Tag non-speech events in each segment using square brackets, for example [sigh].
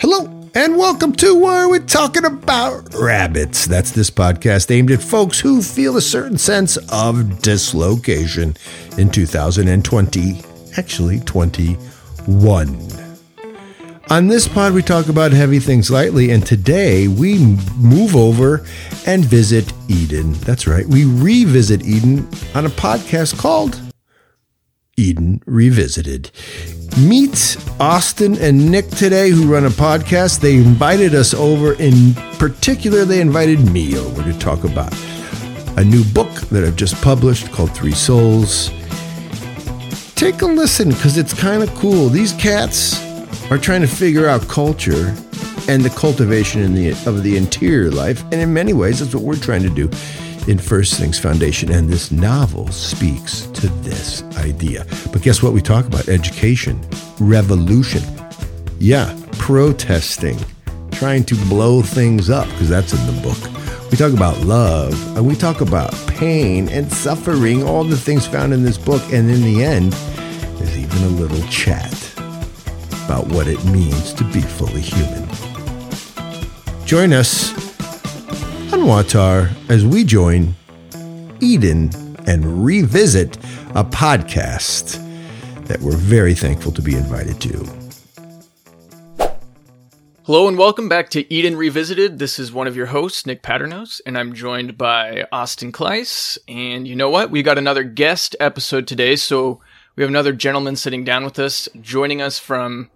Hello and welcome to Why Are We Talking About Rabbits? That's this podcast aimed at folks who feel a certain sense of dislocation in 2020, actually 21. On this pod, we talk about heavy things lightly, and today we move over and visit Eden. That's right, we revisit Eden on a podcast called Eden Revisited. Meet Austin and Nick today, who run a podcast. They invited us over. In particular, they invited me over to talk about a new book that I've just published called Three Souls. Take a listen because it's kind of cool. These cats are trying to figure out culture and the cultivation the, of the interior life. And in many ways, that's what we're trying to do in First Things Foundation, and this novel speaks to this idea. But guess what? We talk about education, revolution, yeah, protesting, trying to blow things up, because that's in the book. We talk about love, and we talk about pain and suffering, all the things found in this book. And in the end, there's even a little chat about what it means to be fully human. Join us on WAWTAR as we join Eden and revisit a podcast that we're very thankful to be invited to. Hello and welcome back to Eden Revisited. This is one of your hosts, Nick Padrnos, and I'm joined by Austin Kleiss. And you know what? We got another guest episode today, so we have another gentleman sitting down with us, joining us from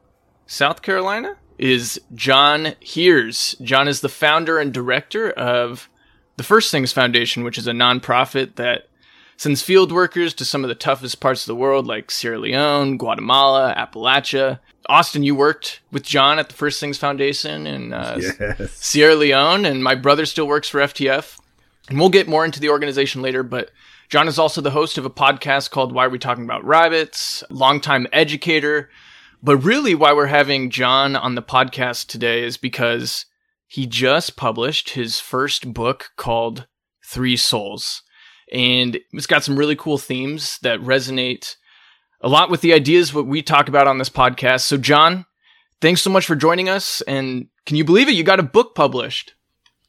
South Carolina is John Heers. John is the founder and director of the First Things Foundation, which is a nonprofit that sends field workers to some of the toughest parts of the world, like Sierra Leone, Guatemala, Appalachia. Austin, you worked with John at the First Things Foundation in uh, [laughs] yes. Sierra Leone, and my brother still works for FTF. And we'll get more into the organization later, but John is also the host of a podcast called Why Are We Talking About Rabbits, longtime educator. But really, why we're having John on the podcast today is because he just published his first book called Three Souls. And it's got some really cool themes that resonate a lot with the ideas what we talk about on this podcast. So, John, thanks so much for joining us. And can you believe it? You got a book published.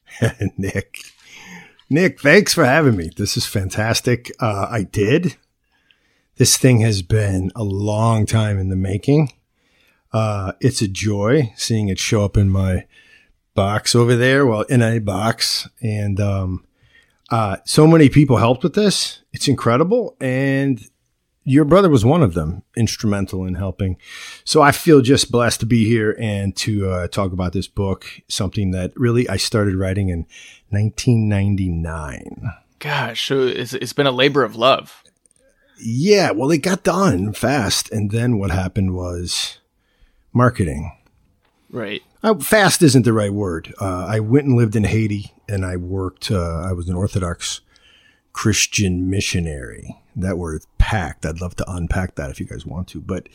[laughs] Nick. Nick, thanks for having me. This is fantastic. Uh, I did. This thing has been a long time in the making. Uh, it's a joy seeing it show up in my box over there. Well, in a box. And, um, uh, so many people helped with this. It's incredible. And your brother was one of them, instrumental in helping. So I feel just blessed to be here and to uh, talk about this book, something that really I started writing in 1999. Gosh, so it's, it's been a labor of love. Yeah, well, it got done fast. And then what happened was marketing. Right. Uh, fast isn't the right word. Uh, I went and lived in Haiti and I worked, uh, I was an Orthodox Christian missionary. That word packed. I'd love to unpack that if you guys want to. But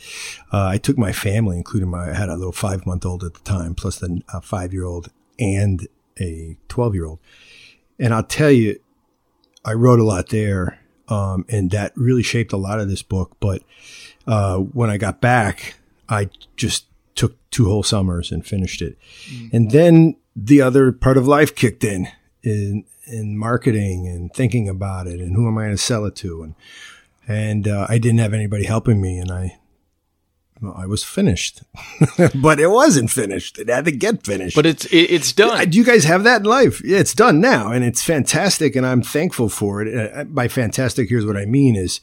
uh, I took my family, including my, I had a little five month old at the time, plus a five year old and a 12 year old. And I'll tell you, I wrote a lot there. Um, and that really shaped a lot of this book. But uh, when I got back, I just took two whole summers and finished it. Mm. And then the other part of life kicked in, in, in marketing and thinking about it and who am I going to sell it to? And, and, uh, I didn't have anybody helping me and I, well, I was finished, [laughs] but it wasn't finished. It had to get finished. But it's it, it's done. Do you guys have that in life? Yeah, it's done now, and it's fantastic, and I'm thankful for it. Uh, by fantastic, here's what I mean: is,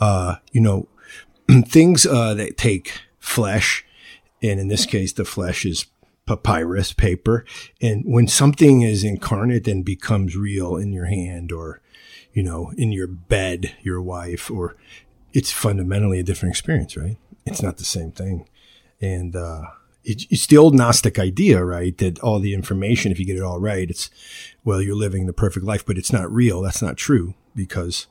uh, you know, [clears throat] things uh, that take flesh and in this case, the flesh is papyrus paper. And when something is incarnate and becomes real in your hand or, you know, in your bed, your wife, or it's fundamentally a different experience, right? It's not the same thing. And, uh, it's the old Gnostic idea, right? That all the information, if you get it all right, it's, well, you're living the perfect life, but it's not real. That's not true because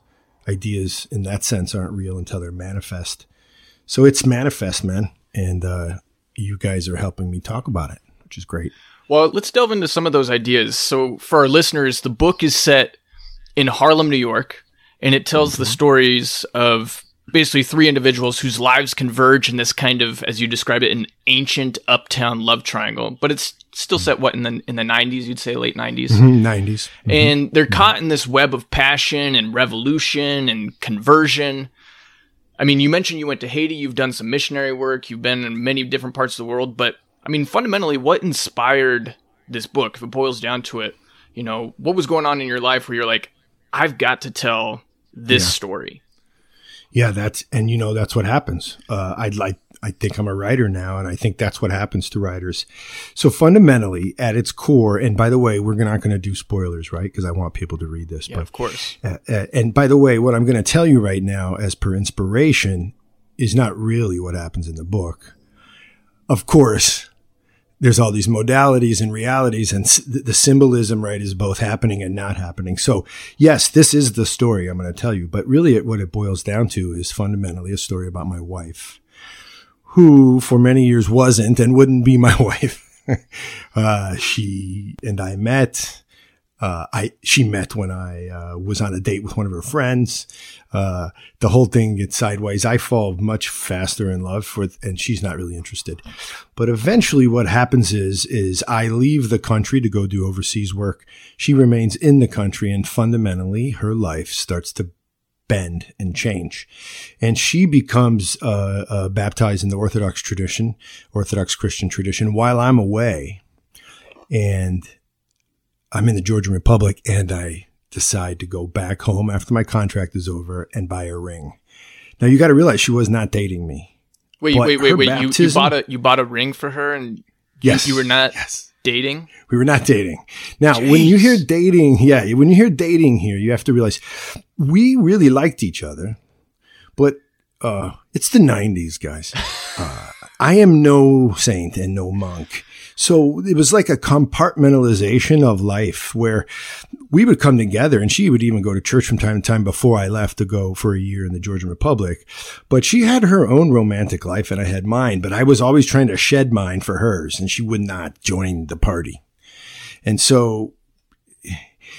ideas in that sense aren't real until they're manifest. So it's manifest, man. And, uh, you guys are helping me talk about it, which is great. Well, let's delve into some of those ideas. So, for our listeners, the book is set in Harlem, New York, and it tells mm-hmm. the stories of basically three individuals whose lives converge in this kind of, as you describe it, an ancient uptown love triangle. But it's still set what in the in the nineties, you'd say late 90s 90s. Mm-hmm. and they're caught in this web of passion and revolution and conversion. I mean, you mentioned you went to Haiti, you've done some missionary work, you've been in many different parts of the world, but I mean, fundamentally, what inspired this book? If it boils down to it, you know, what was going on in your life where you're like, I've got to tell this Yeah. story? Yeah, that's and you know that's what happens. Uh, I'd like I think I'm a writer now, and I think that's what happens to writers. So fundamentally, at its core, and by the way, we're not going to do spoilers, right? Because I want people to read this. Yeah, of course. Uh, uh, and by the way, what I'm going to tell you right now, as per inspiration, is not really what happens in the book. Of course, there's all these modalities and realities, and s- the symbolism, right, is both happening and not happening. So, yes, this is the story I'm going to tell you, but really, it, what it boils down to is fundamentally a story about my wife, who for many years wasn't and wouldn't be my [laughs] wife. uh, she and I met. Uh, I she met when I uh, was on a date with one of her friends. Uh, the whole thing gets sideways. I fall much faster in love with, and she's not really interested. But eventually, what happens is is I leave the country to go do overseas work. She remains in the country, and fundamentally, her life starts to bend and change, and she becomes uh, uh, baptized in the Orthodox tradition, Orthodox Christian tradition, while I'm away, and I'm in the Georgian Republic and I decide to go back home after my contract is over and buy a ring. Now you got to realize she was not dating me. Wait, But wait, wait, wait. You, you bought a you bought a ring for her, and Yes. you were not Yes. Dating. We were not dating. Now, when you hear dating, yeah, when you hear dating here, you have to realize we really liked each other, but uh, it's the 90s, guys. [laughs] Uh, I am no saint and no monk. So it was like a compartmentalization of life where we would come together and she would even go to church from time to time before I left to go for a year in the Georgian Republic. But she had her own romantic life and I had mine, but I was always trying to shed mine for hers and she would not join the party. And so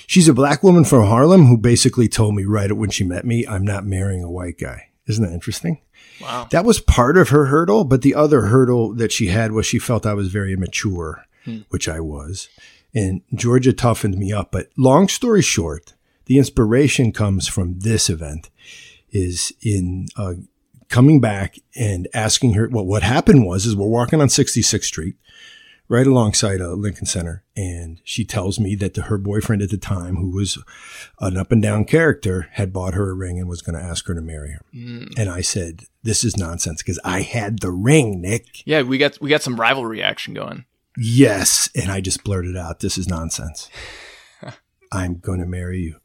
she's a black woman from Harlem who basically told me right when she met me, I'm not marrying a white guy. Isn't that interesting? Wow. That was part of her hurdle, but the other hurdle that she had was she felt I was very immature, which I was. And Georgia toughened me up. But long story short, the inspiration comes from this event is in uh, coming back and asking her, well, what happened was, is we're walking on 66th Street right alongside uh, Lincoln Center. And she tells me that the, her boyfriend at the time, who was an up and down character, had bought her a ring and was going to ask her to marry her. And I said, this is nonsense because I had the ring, Nick. Yeah, we got we got some rivalry action going. Yes. And I just blurted out, this is nonsense. [laughs] I'm going to marry you.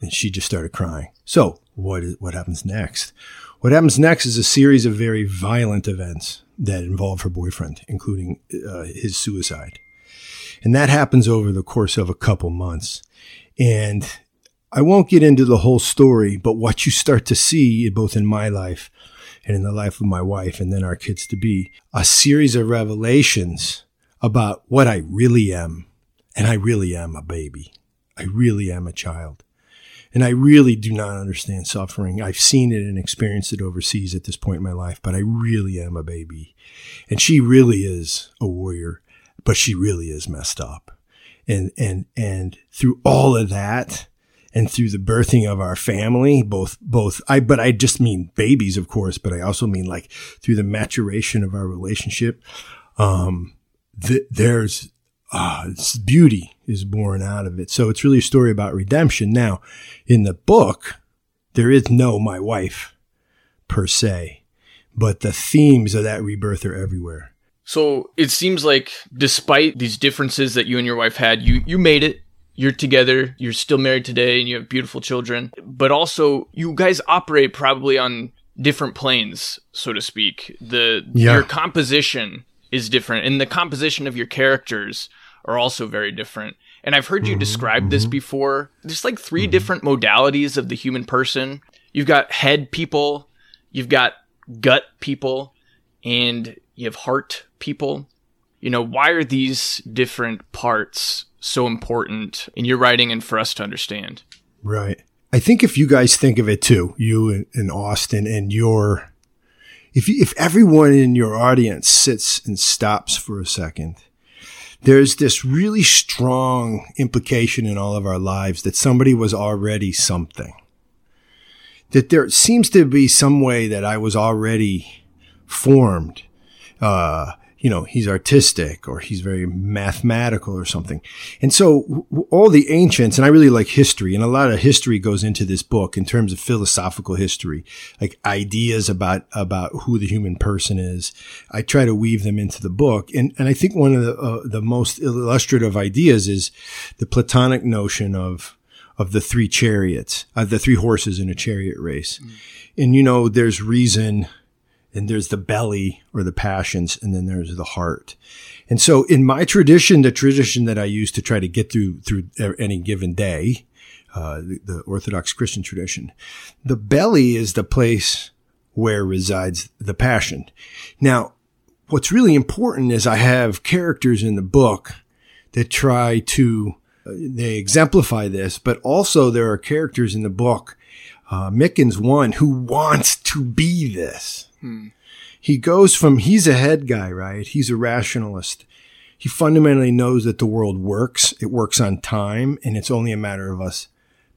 And she just started crying. So what is, what happens next? What happens next is a series of very violent events that involve her boyfriend, including uh, his suicide. And that happens over the course of a couple months. And I won't get into the whole story, but what you start to see both in my life and in the life of my wife and then our kids to be a series of revelations about what I really am. And I really am a baby. I really am a child. And I really do not understand suffering. I've seen it and experienced it overseas at this point in my life, but I really am a baby. And she really is a warrior, but she really is messed up. And, and, and through all of that and through the birthing of our family, both, both, I, but I just mean babies, of course, but I also mean like through the maturation of our relationship, um, th- there's, uh, beauty is born out of it. So it's really a story about redemption. Now, in the book, there is no my wife per se, but the themes of that rebirth are everywhere. So it seems like despite these differences that you and your wife had, you you made it. You're together. You're still married today, and you have beautiful children. But also, you guys operate probably on different planes, so to speak. The Yeah. your composition is different, and the composition of your characters are also very different. And I've heard you mm-hmm, describe this mm-hmm. before. There's like 3 mm-hmm. different modalities of the human person. You've got head people, you've got gut people, and you have heart people. You know, why are these different parts so important in your writing and for us to understand? Right. I think if you guys think of it too, you and, and Austin and your, if you, if everyone in your audience sits and stops for a second, there's this really strong implication in all of our lives that somebody was already something. That there seems to be some way that I was already formed. Uh, you know, he's artistic or he's very mathematical or something. And so all the ancients, and I really like history and a lot of history goes into this book in terms of philosophical history, like ideas about, about who the human person is. I try to weave them into the book. And, and I think one of the, uh, the most illustrative ideas is the Platonic notion of, of the three chariots, uh, the three horses in a chariot race. Mm. And, you know, there's reason, and there's the belly or the passions, and then there's the heart. And so in my tradition, the tradition that I use to try to get through, through any given day, uh, the, the Orthodox Christian tradition, the belly is the place where resides the passion. Now, what's really important is I have characters in the book that try to, uh, they exemplify this, but also there are characters in the book uh, Mickens one who wants to be this. Hmm. He goes from he's a head guy, right? He's a rationalist. He fundamentally knows that the world works. It works on time, and it's only a matter of us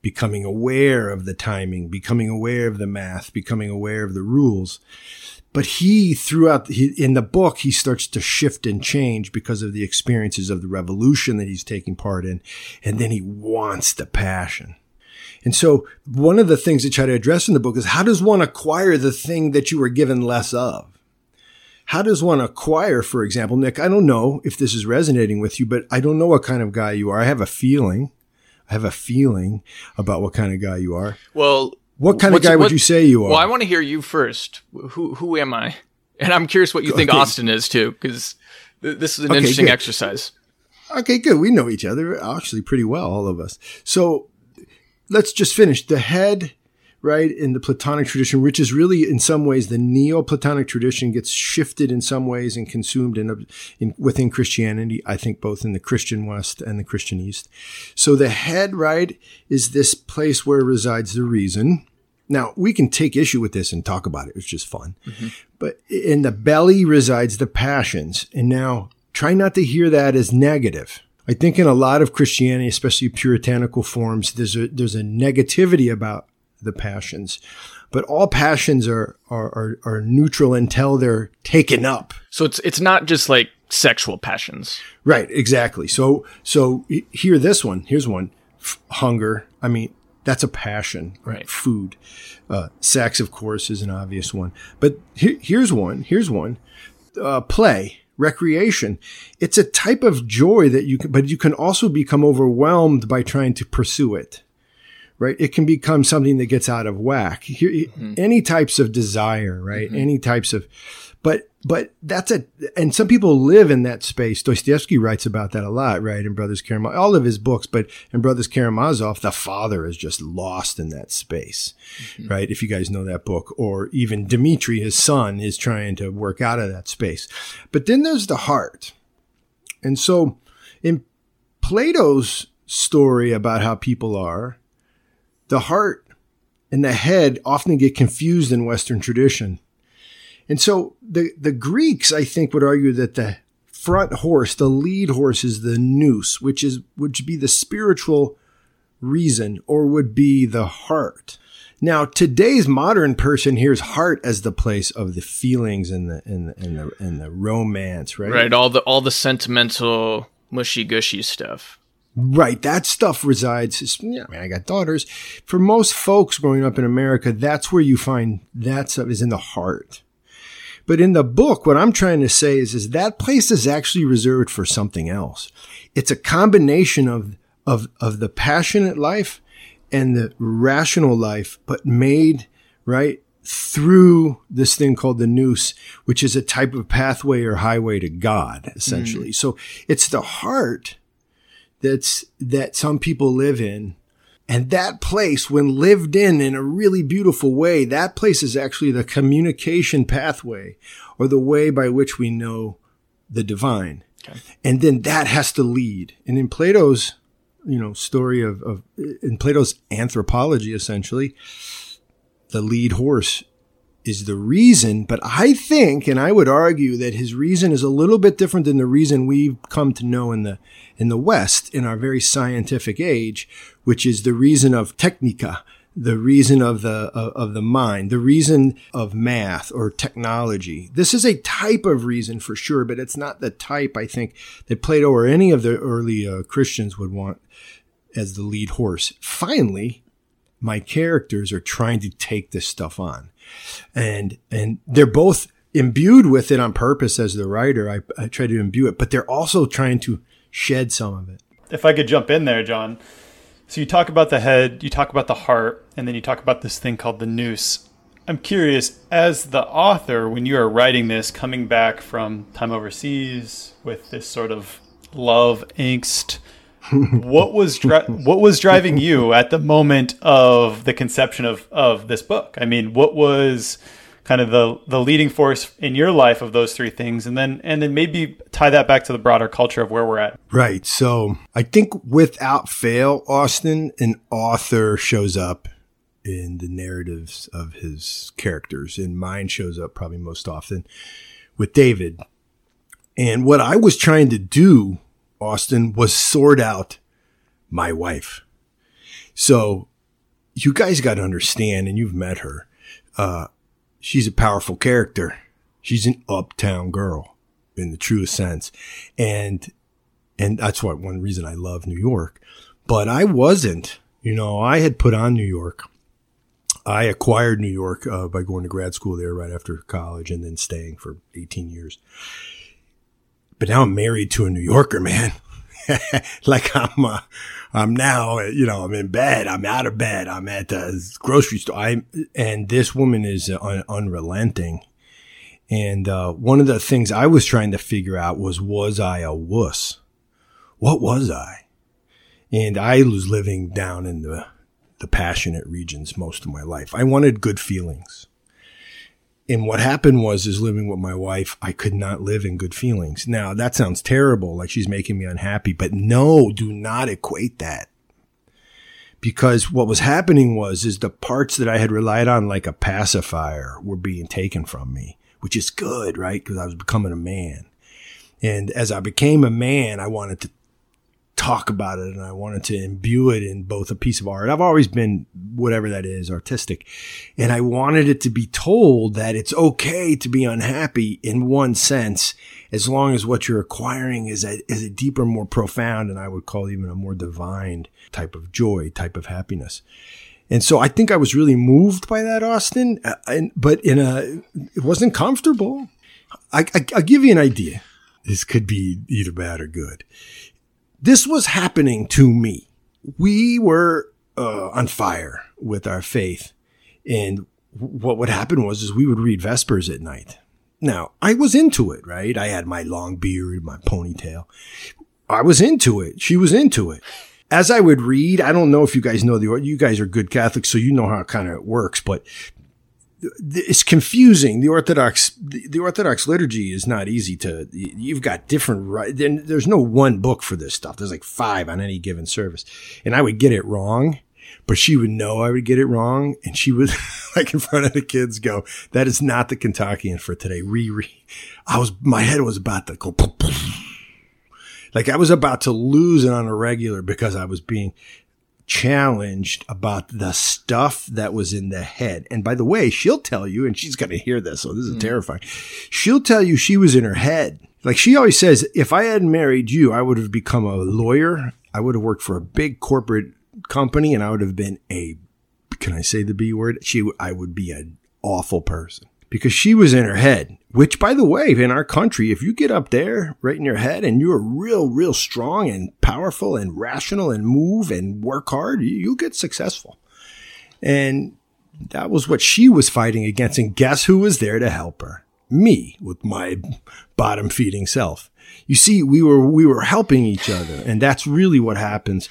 becoming aware of the timing, becoming aware of the math, becoming aware of the rules. But he, throughout he, in the book, he starts to shift and change because of the experiences of the revolution that he's taking part in, and then he wants the passion. And so one of the things they try to address in the book is how does one acquire the thing that you were given less of? How does one acquire, for example, Nick, I don't know if this is resonating with you, but I don't know what kind of guy you are. I have a feeling. I have a feeling about what kind of guy you are. Well, what kind of guy would you say you are? Well, I want to hear you first. Who who am I? And I'm curious what you think okay. Austin is too, because th- this is an okay, interesting good. exercise. Okay, good. We know each other actually pretty well, all of us. So let's just finish. The head right in the platonic tradition which is really in some ways the neoplatonic tradition gets shifted in some ways and consumed in, in, within christianity i think both in the christian west and the christian east. So the head right is this place where resides the reason. Now we can take issue with this and talk about it. It's just fun. Mm-hmm. but in the belly resides the passions. And now try not to hear that as negative I think in a lot of Christianity, especially puritanical forms, there's a, there's a negativity about the passions, but all passions are, are, are, are neutral until they're taken up. So it's, it's not just like sexual passions. Right. Exactly. So, so here, this one, here's one F- hunger. I mean, that's a passion, right? Food. Uh, sex, of course, is an obvious one, but he- here's one. Here's one. Uh, play recreation. It's a type of joy that you can, but you can also become overwhelmed by trying to pursue it. Right? It can become something that gets out of whack. Here, mm-hmm. Any types of desire, right? Mm-hmm. Any types of, but but that's a, and some people live in that space. Dostoevsky writes about that a lot, right? In Brothers Karamazov, all of his books, but in Brothers Karamazov, the father is just lost in that space, mm-hmm. right? If you guys know that book, or even Dmitri, his son, is trying to work out of that space. But then there's the heart. And so in Plato's story about how people are, the heart and the head often get confused in Western tradition and so the, the Greeks, I think, would argue that the front horse, the lead horse is the nous, which is, would be the spiritual reason or would be the heart. Now, today's modern person hears heart as the place of the feelings and the and the and the, and the romance, right? Right. All the all the sentimental mushy gushy stuff. Right. That stuff resides. Yeah, I mean, I got daughters. For most folks growing up in America, that's where you find that stuff is in the heart. But in the book, what I'm trying to say is, is that place is actually reserved for something else. It's a combination of, of, of the passionate life and the rational life, but made, right, through this thing called the nous, which is a type of pathway or highway to God, essentially. Mm. So it's the heart that's, that some people live in and that place, when lived in in a really beautiful way, that place is actually the communication pathway or the way by which we know the divine. Okay. And then that has to lead. And in Plato's you know, story of, of in Plato's anthropology, essentially, the lead horse is the reason, but I think, and I would argue that his reason is a little bit different than the reason we've come to know in the, in the West in our very scientific age, which is the reason of technica, the reason of the, of, the mind, the reason of math or technology. This is a type of reason for sure, but it's not the type I think that Plato or any of the early uh, Christians would want as the lead horse. Finally, my characters are trying to take this stuff on and and they're both imbued with it on purpose as the writer. I, I try to imbue it, but they're also trying to shed some of it. If I could jump in there, John. So you talk about the head, you talk about the heart, and then you talk about this thing called the nous. I'm curious, as the author, when you are writing this, coming back from time overseas with this sort of love angst, what was dri- what was driving you at the moment of the conception of of this book? I mean, what was kind of the the leading force in your life of those three things, and then and then maybe tie that back to the broader culture of where we're at. Right. So I think without fail, Austin, an author shows up in the narratives of his characters, and mine shows up probably most often with David. And what I was trying to do Austin, was sort out my wife. So you guys got to understand, and you've met her. Uh, she's a powerful character. She's an uptown girl in the truest sense. And, and that's what one reason I love New York. But I wasn't, you know, I had put on New York. I acquired New York uh, by going to grad school there right after college and then staying for 18 years but now I'm married to a New Yorker, man. [laughs] like I'm, uh, I'm now, you know, I'm in bed. I'm out of bed. I'm at the grocery store. I and this woman is uh, un- unrelenting. And uh, one of the things I was trying to figure out was, was I a wuss? What was I? And I was living down in the the passionate regions most of my life. I wanted good feelings. And what happened was, is living with my wife, I could not live in good feelings. Now that sounds terrible, like she's making me unhappy, but no, do not equate that. Because what was happening was, is the parts that I had relied on like a pacifier were being taken from me, which is good, right? Because I was becoming a man. And as I became a man, I wanted to talk about it and I wanted to imbue it in both a piece of art. I've always been whatever that is, artistic. And I wanted it to be told that it's okay to be unhappy in one sense, as long as what you're acquiring is a, is a deeper, more profound, and I would call even a more divine type of joy, type of happiness. And so I think I was really moved by that, Austin. Uh, and, but in a, it wasn't comfortable. I, I, I'll give you an idea. This could be either bad or good this was happening to me. We were uh, on fire with our faith. And what would happen was is we would read Vespers at night. Now, I was into it, right? I had my long beard, my ponytail. I was into it. She was into it. As I would read, I don't know if you guys know the, you guys are good Catholics, so you know how it kind of works, but it's confusing. The Orthodox, the Orthodox liturgy is not easy to, you've got different, right? There's no one book for this stuff. There's like five on any given service. And I would get it wrong, but she would know I would get it wrong. And she would, [laughs] like in front of the kids go, that is not the kontakion for today. Re, re. I was, my head was about to go, [laughs] like I was about to lose it on a regular because I was being, challenged about the stuff that was in the head. And by the way, she'll tell you, and she's going to hear this, so this is mm. terrifying. She'll tell you she was in her head. Like she always says, if I hadn't married you, I would have become a lawyer. I would have worked for a big corporate company and I would have been a, can I say the B word? She, I would be an awful person because she was in her head. Which, by the way, in our country, if you get up there right in your head and you're real, real strong and powerful and rational and move and work hard, you'll get successful. And that was what she was fighting against. And guess who was there to help her? Me with my bottom feeding self. You see, we were, we were helping each other. And that's really what happens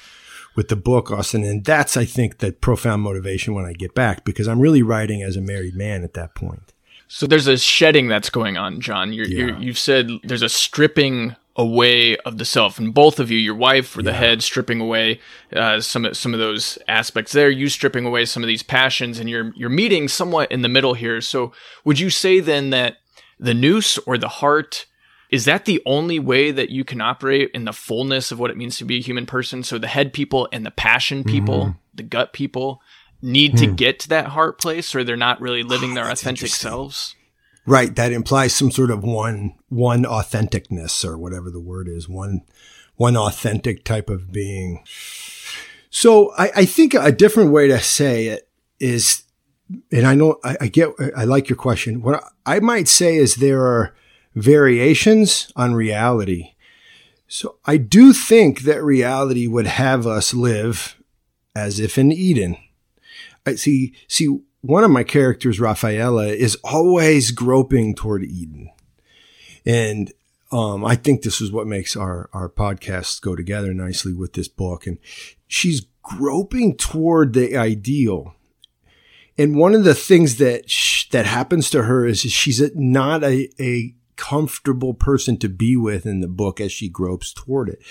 with the book, Austin. And that's, I think, the profound motivation when I get back because I'm really writing as a married man at that point. So there's a shedding that's going on, John. You're, yeah. you're, you've said there's a stripping away of the self and both of you your wife or the yeah. head stripping away uh, some of some of those aspects there you stripping away some of these passions and you're you're meeting somewhat in the middle here so would you say then that the nous or the heart is that the only way that you can operate in the fullness of what it means to be a human person so the head people and the passion people mm-hmm. the gut people need to hmm. get to that heart place or they're not really living oh, their authentic selves Right. That implies some sort of one, one authenticness or whatever the word is, one, one authentic type of being. So I, I think a different way to say it is, and I know I, I get, I like your question. What I might say is there are variations on reality. So I do think that reality would have us live as if in Eden. I see, see, one of my characters, Rafaela, is always groping toward Eden. And um, I think this is what makes our, our podcast go together nicely with this book. And she's groping toward the ideal. And one of the things that sh- that happens to her is she's not a, a comfortable person to be with in the book as she gropes toward it.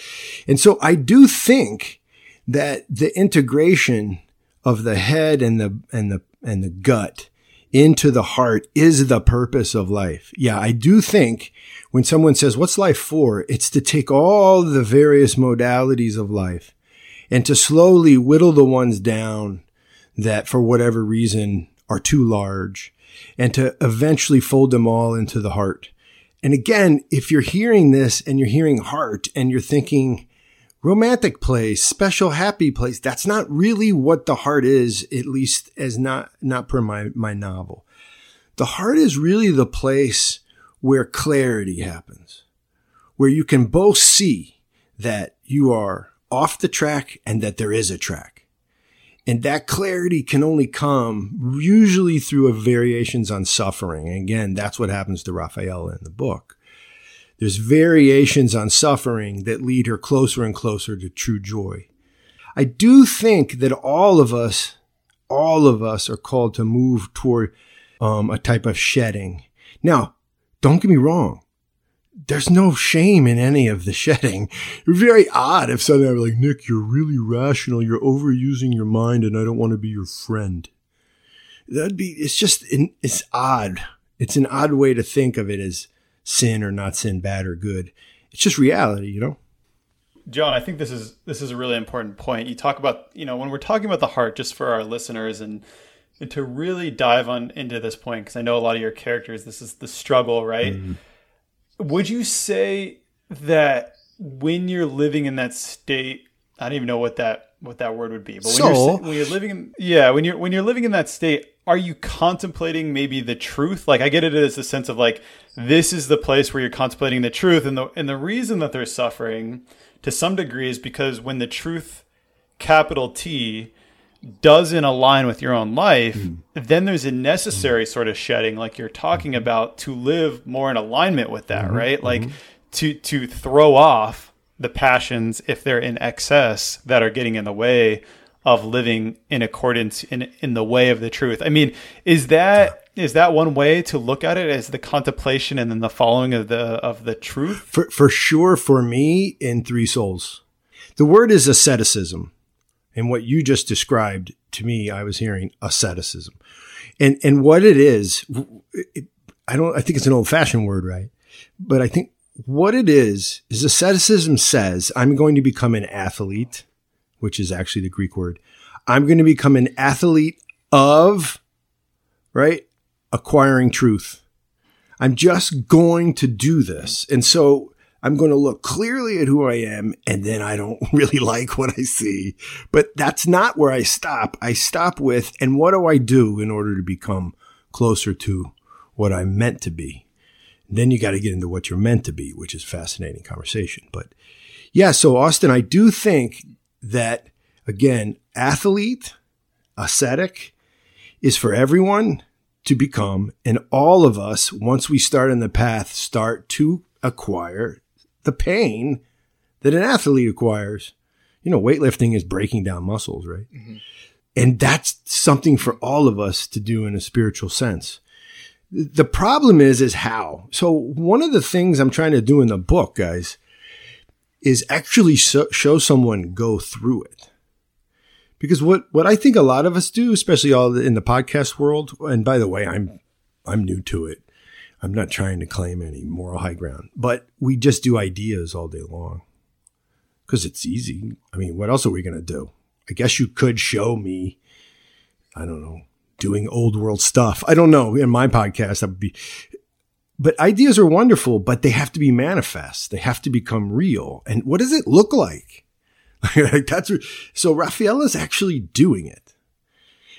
And so I do think that the integration of the head and the and the and the gut into the heart is the purpose of life. Yeah, I do think when someone says, what's life for? It's to take all the various modalities of life and to slowly whittle the ones down that for whatever reason are too large and to eventually fold them all into the heart. And again, if you're hearing this and you're hearing heart and you're thinking, romantic place, special happy place. That's not really what the heart is, at least as not, not per my, my novel. The heart is really the place where clarity happens, where you can both see that you are off the track and that there is a track. And that clarity can only come usually through a variations on suffering. And again, that's what happens to Raphael in the book. There's variations on suffering that lead her closer and closer to true joy. I do think that all of us, all of us are called to move toward um, a type of shedding. Now, don't get me wrong. There's no shame in any of the shedding. Very odd if suddenly I'm like, Nick, you're really rational. You're overusing your mind and I don't want to be your friend. That'd be, it's just, it's odd. It's an odd way to think of it as sin or not sin, bad or good. It's just reality, you know? John, I think this is this is a really important point. You talk about, you know, when we're talking about the heart just for our listeners and, and to really dive on into this point because I know a lot of your characters this is the struggle, right? Mm. Would you say that when you're living in that state, I don't even know what that what that word would be, but when, so, you're, when you're living in yeah, when you're when you're living in that state, are you contemplating maybe the truth? Like I get it as a sense of like this is the place where you're contemplating the truth, and the and the reason that they're suffering to some degree is because when the truth, capital T, doesn't align with your own life, mm. then there's a necessary mm. sort of shedding, like you're talking mm-hmm. about, to live more in alignment with that, mm-hmm. right? Like mm-hmm. to to throw off the passions if they're in excess that are getting in the way of living in accordance in in the way of the truth. I mean, is that is that one way to look at it as the contemplation and then the following of the of the truth? For for sure for me in Three Souls. The word is asceticism. And what you just described to me, I was hearing asceticism. And and what it is, it, I don't I think it's an old-fashioned word, right? But I think what it is is asceticism says I'm going to become an athlete which is actually the Greek word. I'm going to become an athlete of, right? Acquiring truth. I'm just going to do this. And so I'm going to look clearly at who I am. And then I don't [laughs] really like what I see, but that's not where I stop. I stop with, and what do I do in order to become closer to what I'm meant to be? Then you got to get into what you're meant to be, which is fascinating conversation. But yeah, so Austin, I do think that again, athlete, ascetic is for everyone to become. And all of us, once we start on the path, start to acquire the pain that an athlete acquires. You know, weightlifting is breaking down muscles, right? Mm-hmm. And that's something for all of us to do in a spiritual sense. The problem is, is how. So one of the things I'm trying to do in the book, guys, is actually so, show someone go through it. Because what, what I think a lot of us do, especially all in the podcast world, and by the way, I'm, I'm new to it. I'm not trying to claim any moral high ground, but we just do ideas all day long because it's easy. I mean, what else are we going to do? I guess you could show me, I don't know, doing old world stuff. I don't know. In my podcast, would be, but ideas are wonderful, but they have to be manifest. They have to become real. And what does it look like? [laughs] like that's so Rafaela's actually doing it.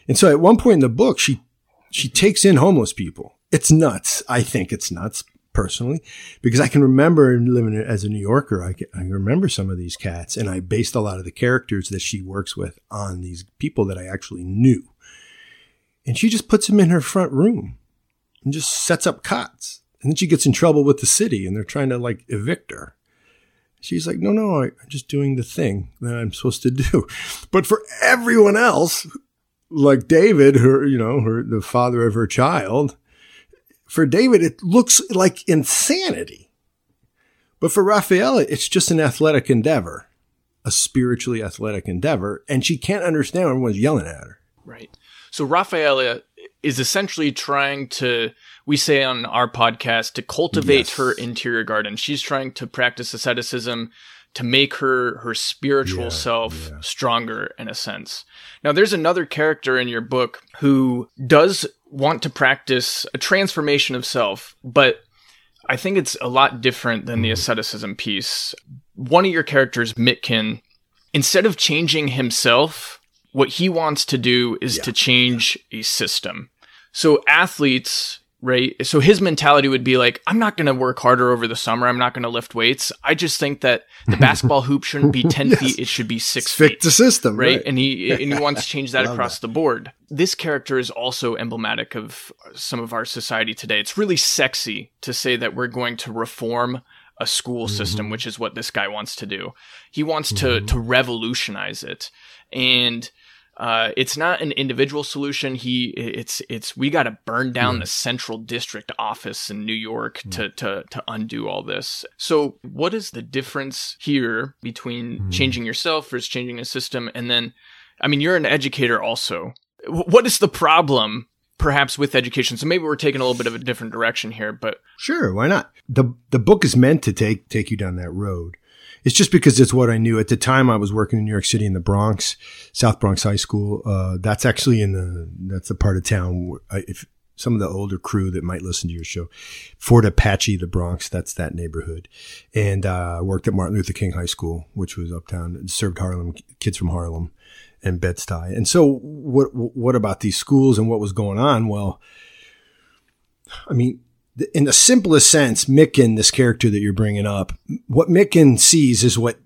And so at one point in the book, she she takes in homeless people. It's nuts. I think it's nuts personally because I can remember living as a New Yorker. I, can, I remember some of these cats, and I based a lot of the characters that she works with on these people that I actually knew. And she just puts them in her front room and just sets up cots and then she gets in trouble with the city and they're trying to like evict her. She's like, no, no, I'm just doing the thing that I'm supposed to do. [laughs] But for everyone else, like David, her, you know, her, the father of her child, for David, it looks like insanity. But for Rafaela, it's just an athletic endeavor, a spiritually athletic endeavor. And she can't understand when everyone's yelling at her. Right. So Rafaela is essentially trying to we say on our podcast to cultivate yes. her interior garden. She's trying to practice asceticism to make her her spiritual yeah, self yeah. stronger in a sense. Now there's another character in your book who does want to practice a transformation of self, but I think it's a lot different than the mm-hmm. asceticism piece. One of your characters, Mitkin, instead of changing himself, what he wants to do is yeah. to change a system. So athletes right? So his mentality would be like, I'm not going to work harder over the summer. I'm not going to lift weights. I just think that the [laughs] basketball hoop shouldn't be 10 yes. feet. It should be six Fit feet. the system. Right? right. And he, and he wants to [laughs] change that across that. the board. This character is also emblematic of some of our society today. It's really sexy to say that we're going to reform a school mm-hmm. system, which is what this guy wants to do. He wants mm-hmm. to, to revolutionize it. And, uh, it's not an individual solution. He, it's, it's, we got to burn down mm. the central district office in New York mm. to, to, to undo all this. So what is the difference here between mm. changing yourself versus changing a system? And then, I mean, you're an educator also. What is the problem perhaps with education. So maybe we're taking a little bit of a different direction here, but sure, why not? The the book is meant to take take you down that road. It's just because it's what I knew at the time. I was working in New York City in the Bronx, South Bronx High School. Uh, that's actually in the that's the part of town. I, if some of the older crew that might listen to your show, Fort Apache, the Bronx, that's that neighborhood, and uh, worked at Martin Luther King High School, which was uptown. Served Harlem kids from Harlem and Bed Stuy. And so, what what about these schools and what was going on? Well, I mean, in the simplest sense, Mitkin, this character that you're bringing up, what Mitkin sees is what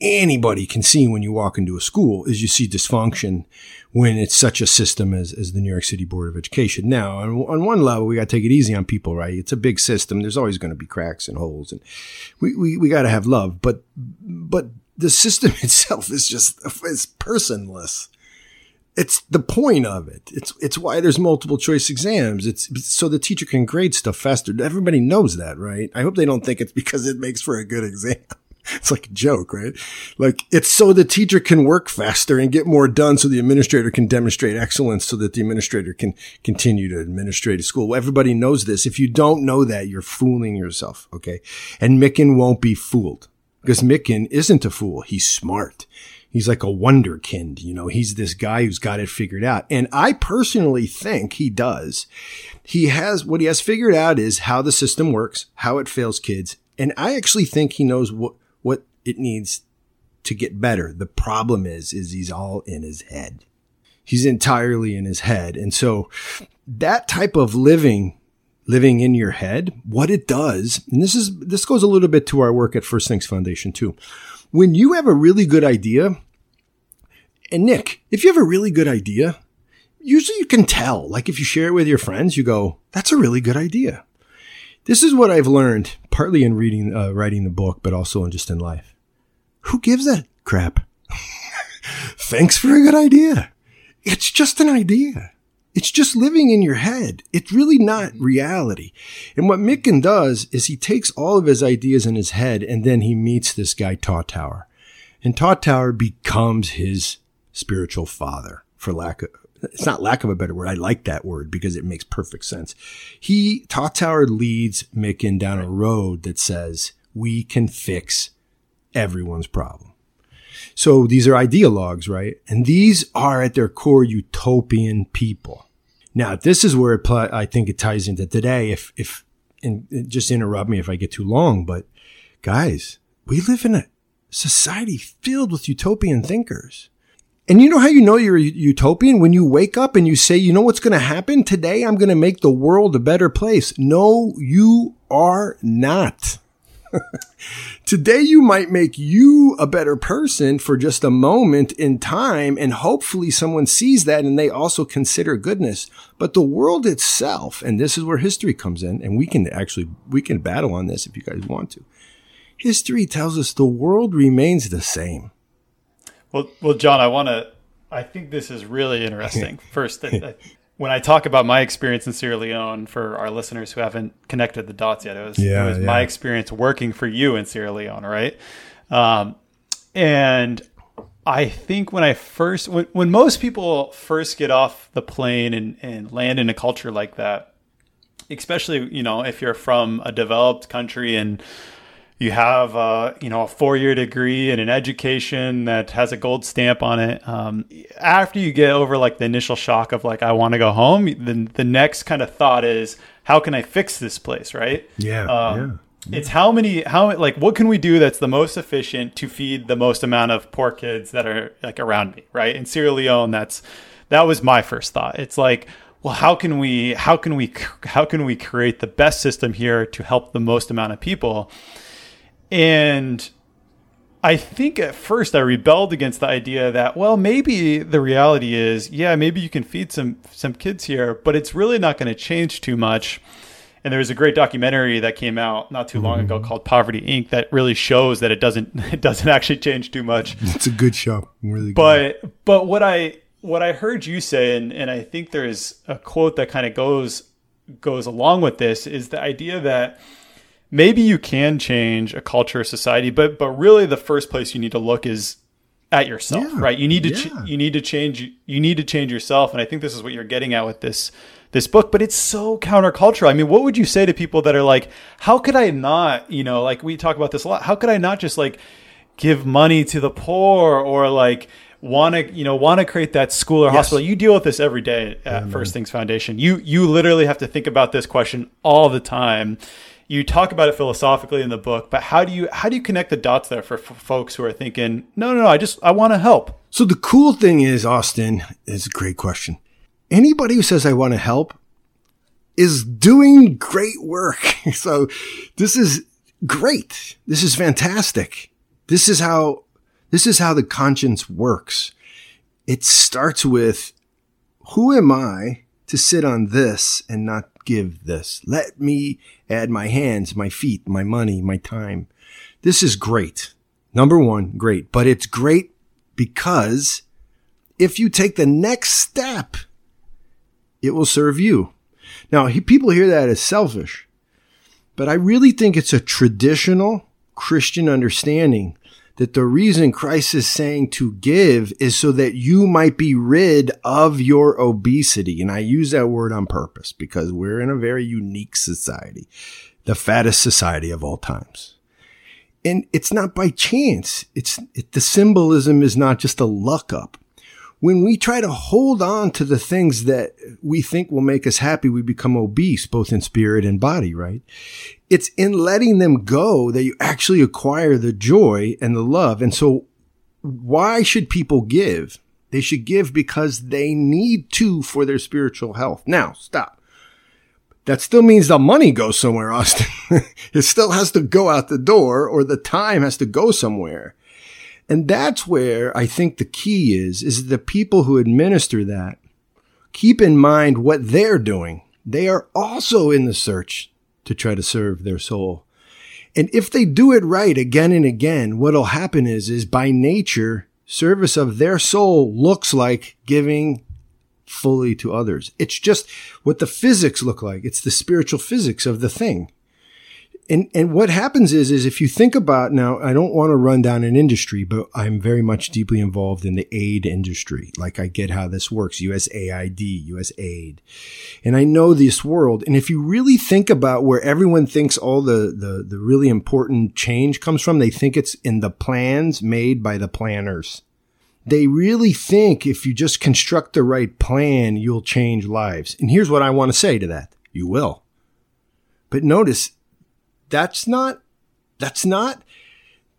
anybody can see when you walk into a school is you see dysfunction when it's such a system as, as the New York City Board of Education. Now, on, on one level, we got to take it easy on people, right? It's a big system. There's always going to be cracks and holes and we, we, we got to have love, but, but the system [laughs] itself is just, it's personless it's the point of it. It's it's why there's multiple choice exams. It's, so the teacher can grade stuff faster. Everybody knows that, right? I hope they don't think it's because it makes for a good exam. [laughs] It's like a joke, right? Like it's so the teacher can work faster and get more done so the administrator can demonstrate excellence so that the administrator can continue to administrate a school. Everybody knows this. If you don't know that, you're fooling yourself. Okay. And Mitkin won't be fooled because Mitkin isn't a fool. He's smart he's like a wonderkind. You know, he's this guy who's got it figured out. And I personally think he does. He has what he has figured out is how the system works, how it fails kids. And I actually think he knows what, what it needs to get better. The problem is, is he's all in his head. He's entirely in his head. And so that type of living living in your head, what it does, and this is, this goes a little bit to our work at First Things Foundation too. When you have a really good idea, and Nick, if you have a really good idea, usually you can tell. Like if you share it with your friends, you go, that's a really good idea. This is what I've learned, partly in reading, uh, writing the book, but also in just in life. Who gives a crap? [laughs] Thanks for a good idea. It's just an idea. It's just living in your head. It's really not mm-hmm. reality. And what Micken does is he takes all of his ideas in his head and then he meets this guy, Tower, And Taw Tower becomes his spiritual father, for lack of, it's not lack of a better word. I like that word because it makes perfect sense. He, Tower leads Micken down a road that says we can fix everyone's problem. So these are ideologues, right? And these are at their core utopian people. Now, this is where it pl- I think it ties into today. If, if, and just interrupt me if I get too long, but guys, we live in a society filled with utopian thinkers. And you know how you know you're a utopian? When you wake up and you say, you know what's going to happen today? I'm going to make the world a better place. No, you are not. Today, you might make you a better person for just a moment in time, and hopefully, someone sees that and they also consider goodness. But the world itself, and this is where history comes in, and we can actually we can battle on this if you guys want to. History tells us the world remains the same. Well, well, John, I want to. I think this is really interesting. [laughs] First, when I talk about my experience in Sierra Leone for our listeners who haven't connected the dots yet, it was, yeah, it was yeah. my experience working for you in Sierra Leone, right? Um, and I think when I first, when, when most people first get off the plane and, and land in a culture like that, especially, you know, if you're from a developed country and you have uh, you know a four year degree and an education that has a gold stamp on it. Um, after you get over like the initial shock of like i want to go home then the next kind of thought is how can i fix this place right? Yeah, um, yeah. it's how many how like what can we do that's the most efficient to feed the most amount of poor kids that are like around me right? In sierra leone that's that was my first thought. It's like well how can we how can we how can we create the best system here to help the most amount of people and I think at first I rebelled against the idea that well maybe the reality is yeah maybe you can feed some some kids here but it's really not going to change too much. And there was a great documentary that came out not too long mm-hmm. ago called Poverty Inc. that really shows that it doesn't [laughs] it doesn't actually change too much. It's a good show, really. Good. But but what I what I heard you say, and, and I think there's a quote that kind of goes goes along with this, is the idea that maybe you can change a culture or society, but but really the first place you need to look is at yourself, yeah, right? You need to yeah. ch- you need to change you need to change yourself, and I think this is what you're getting at with this this book. But it's so countercultural. I mean, what would you say to people that are like, how could I not? You know, like we talk about this a lot. How could I not just like give money to the poor or like want to you know want to create that school or yes. hospital you deal with this every day at first things foundation you you literally have to think about this question all the time you talk about it philosophically in the book, but how do you how do you connect the dots there for, folks who are thinking, no, no, no, I just I want to help. So the cool thing is, Austin, is a great question. Anybody who says I want to help is doing great work. [laughs] so this is great. This is fantastic. This is how this is how the conscience works. It starts with who am I to sit on this and not give this. Let me add my hands, my feet, my money, my time. This is great. Number one, great. But it's great because if you take the next step, it will serve you. Now, people hear that as selfish, but I really think it's a traditional Christian understanding that the reason Christ is saying to give is so that you might be rid of your obesity. And I use that word on purpose because we're in a very unique society, the fattest society of all times. And it's not by chance. It's it, the symbolism is not just a luck up when we try to hold on to the things that we think will make us happy, we become obese, both in spirit and body, right? It's in letting them go that you actually acquire the joy and the love. And so why should people give? They should give because they need to for their spiritual health. Now, stop. That still means the money goes somewhere, [laughs] Austin. it still has to go out the door or the time has to go somewhere. And that's where I think the key is, is the people who administer that keep in mind what they're doing. They are also in the search to try to serve their soul. And if they do it right again and again, what'll happen is, is by nature, service of their soul looks like giving fully to others. It's just what the physics look like. It's the spiritual physics of the thing. And, and what happens is, is if you think about now, I don't want to run down an industry, but I'm very much deeply involved in the aid industry. Like I get how this works, USAID, USAID. And I know this world. And if you really think about where everyone thinks all the, the, the really important change comes from, they think it's in the plans made by the planners they really think if you just construct the right plan, you'll change lives. And here's what I want to say to that. You will. But notice that's not, that's not,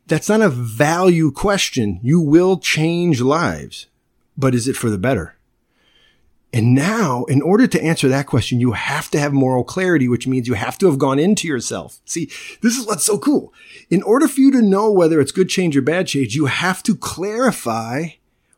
that's not a value question. You will change lives, but is it for the better? And now, in order to answer that question, you have to have moral clarity, which means you have to have gone into yourself. See, this is what's so cool. In order for you to know whether it's good change or bad change, you have to clarify,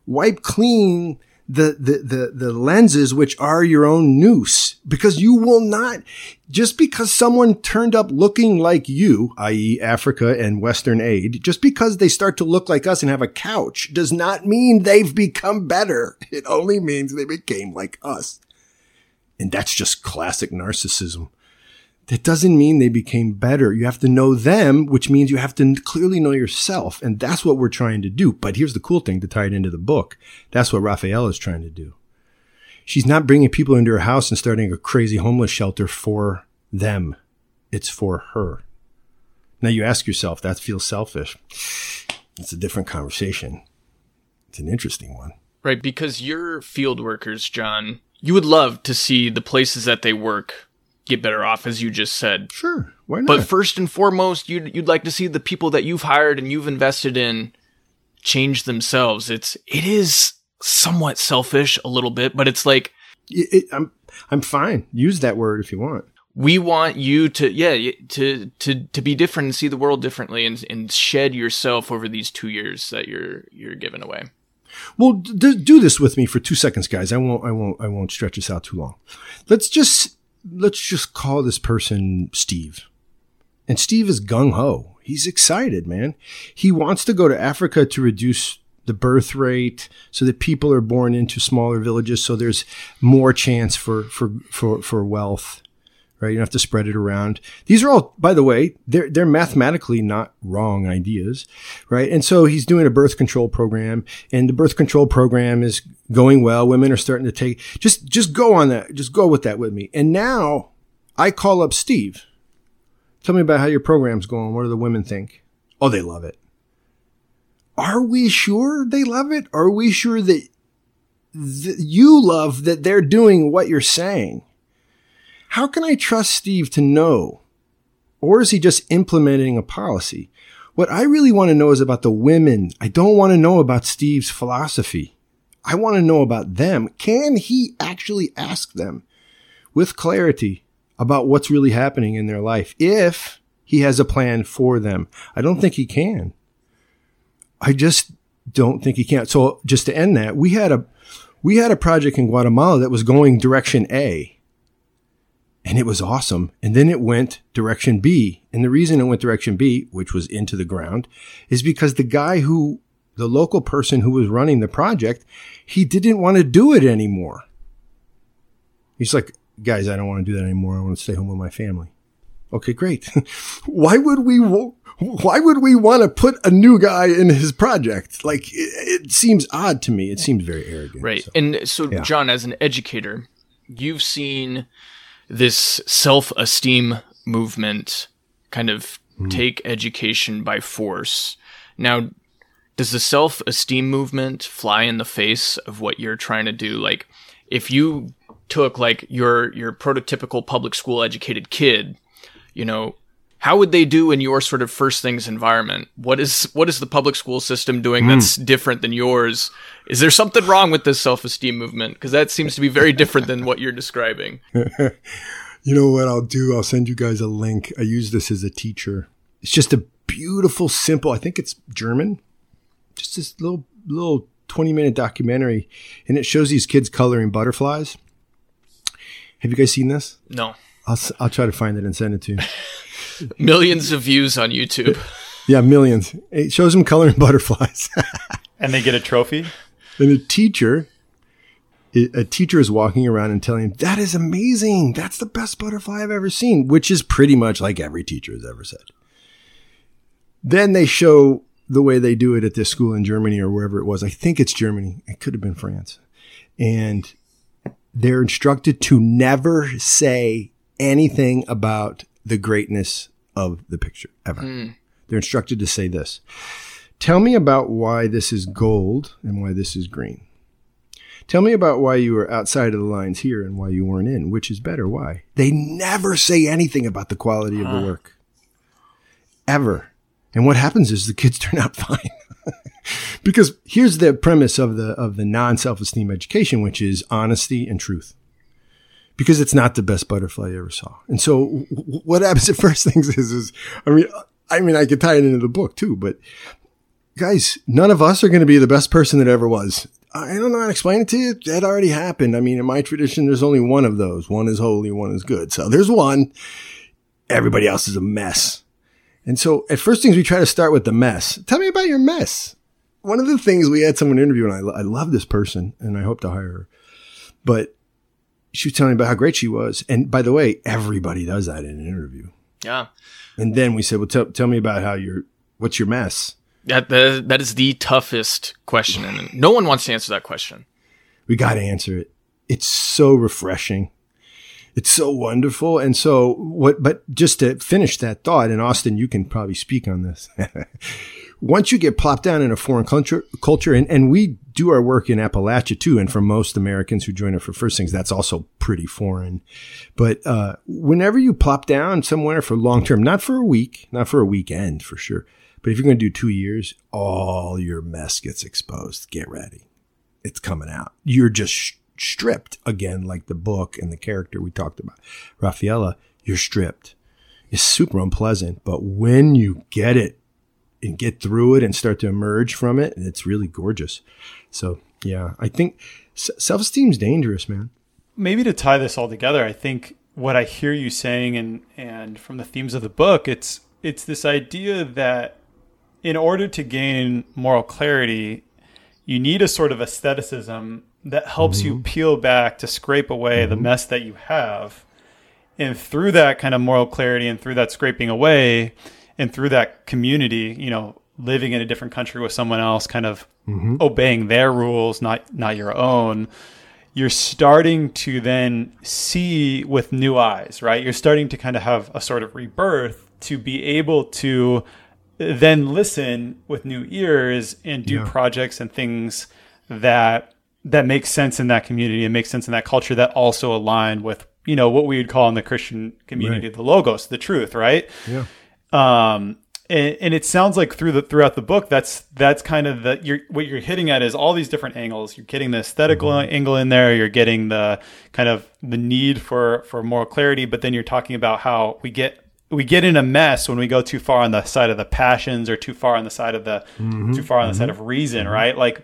wipe clean the, the, the, the lenses, which are your own nous, because you will not, just because someone turned up looking like you, i.e. Africa and Western aid, just because they start to look like us and have a couch does not mean they've become better. It only means they became like us. And that's just classic narcissism. That doesn't mean they became better. You have to know them, which means you have to clearly know yourself. And that's what we're trying to do. But here's the cool thing to tie it into the book. That's what Raphael is trying to do. She's not bringing people into her house and starting a crazy homeless shelter for them. It's for her. Now you ask yourself, that feels selfish. It's a different conversation. It's an interesting one. Right. Because you're field workers, John. You would love to see the places that they work get better off, as you just said. Sure, why not? But first and foremost, you'd you'd like to see the people that you've hired and you've invested in change themselves. It's it is somewhat selfish a little bit, but it's like it, it, I'm I'm fine. Use that word if you want. We want you to yeah to to to be different and see the world differently and and shed yourself over these two years that you're you're giving away. Well, d- do this with me for two seconds, guys. I won't I won't I won't stretch this out too long. Let's just let's just call this person Steve. And Steve is gung ho. He's excited, man. He wants to go to Africa to reduce the birth rate so that people are born into smaller villages so there's more chance for for for, for wealth right? You don't have to spread it around. These are all, by the way, they're, they're mathematically not wrong ideas, right? And so he's doing a birth control program and the birth control program is going well. Women are starting to take, just, just go on that. Just go with that with me. And now I call up Steve. Tell me about how your program's going. What do the women think? Oh, they love it. Are we sure they love it? Are we sure that, that you love that they're doing what you're saying? How can I trust Steve to know? Or is he just implementing a policy? What I really want to know is about the women. I don't want to know about Steve's philosophy. I want to know about them. Can he actually ask them with clarity about what's really happening in their life if he has a plan for them? I don't think he can. I just don't think he can. So just to end that, we had a, we had a project in Guatemala that was going direction A and it was awesome. And then it went direction B. And the reason it went direction B, which was into the ground, is because the guy who, the local person who was running the project, he didn't want to do it anymore. He's like, guys, I don't want to do that anymore. I want to stay home with my family. Okay, great. [laughs] why would we, why would we want to put a new guy in his project? Like, it, it seems odd to me. It seems very arrogant. Right. So, and so, yeah. John, as an educator, you've seen this self esteem movement kind of mm. take education by force. Now, does the self esteem movement fly in the face of what you're trying to do? Like, if you took like your your prototypical public school educated kid, you know, how would they do in your sort of first things environment? What is what is the public school system doing mm. that's different than yours? Is there something wrong with this self-esteem movement? Because that seems to be very different than what you're describing. [laughs] you know what I'll do? I'll send you guys a link. I use this as a teacher. It's just a beautiful, simple. I think it's German. Just this little little 20 minute documentary, and it shows these kids coloring butterflies. Have you guys seen this? No. I'll I'll try to find it and send it to you. [laughs] [laughs] millions of views on YouTube. Yeah, millions. It shows them coloring [laughs] butterflies. and they get a trophy? And the teacher a teacher is walking around and telling him, that is amazing. That's the best butterfly I've ever seen, which is pretty much like every teacher has ever said. Then they show the way they do it at this school in Germany or wherever it was. I think it's Germany. It could have been France. And they're instructed to never say anything about the greatness of the picture ever. Mm. They're instructed to say this. Tell me about why this is gold and why this is green. Tell me about why you were outside of the lines here and why you weren't in. Which is better? Why? They never say anything about the quality of the work. Ever. And what happens is the kids [laughs] turn out fine. [laughs] because here's the premise of the of the non-self-esteem education, which is honesty and truth. Because it's not the best butterfly you ever saw. And so what happens [laughs] at first things is, is I mean, I mean, I could tie it into the book too, but guys, none of us are going to be the best person that ever was. I don't know how to explain it to you. That already happened. I mean, in my tradition, there's only one of those. One is holy, one is good. So there's one. Everybody else is a mess. And so at first things, we try to start with the mess. Tell me about your mess. One of the things we had someone interview, and I, I love this person and I hope to hire her, but she was telling me about how great she was. And by the way, everybody does that in an interview. Yeah. And then we said, well, tell, tell me about how you're, what's your mess? That, that that is the toughest question, and no one wants to answer that question. We got to answer it. It's so refreshing. It's so wonderful. And so what, but just to finish that thought, and Austin, you can probably speak on this. [laughs] Once you get plopped down in a foreign culture, culture and, and we do our work in Appalachia too. And for most Americans who join us for first things, that's also pretty foreign. But, uh, whenever you plop down somewhere for long term, not for a week, not for a weekend for sure, but if you're going to do two years, all your mess gets exposed. Get ready. It's coming out. You're just sh- stripped again, like the book and the character we talked about. Raffaella, you're stripped. It's super unpleasant, but when you get it and get through it and start to emerge from it, And it's really gorgeous. So yeah, I think self esteem is dangerous, man. Maybe to tie this all together, I think what I hear you saying and and from the themes of the book, it's it's this idea that in order to gain moral clarity, you need a sort of aestheticism that helps mm-hmm. you peel back to scrape away mm-hmm. the mess that you have. And through that kind of moral clarity and through that scraping away and through that community, you know, living in a different country with someone else, kind of mm-hmm. obeying their rules, not not your own, you're starting to then see with new eyes, right? You're starting to kind of have a sort of rebirth to be able to then listen with new ears and do yeah. projects and things that that make sense in that community and make sense in that culture that also align with you know what we would call in the Christian community right. the logos, the truth, right? Yeah. Um, and, and, it sounds like through the throughout the book, that's that's kind of the you're what you're hitting at is all these different angles. You're getting the aesthetical mm-hmm. angle in there. You're getting the kind of the need for for moral clarity, but then you're talking about how we get we get in a mess when we go too far on the side of the passions or too far on the side of the mm-hmm. too far on the mm-hmm. side of reason, mm-hmm. right? Like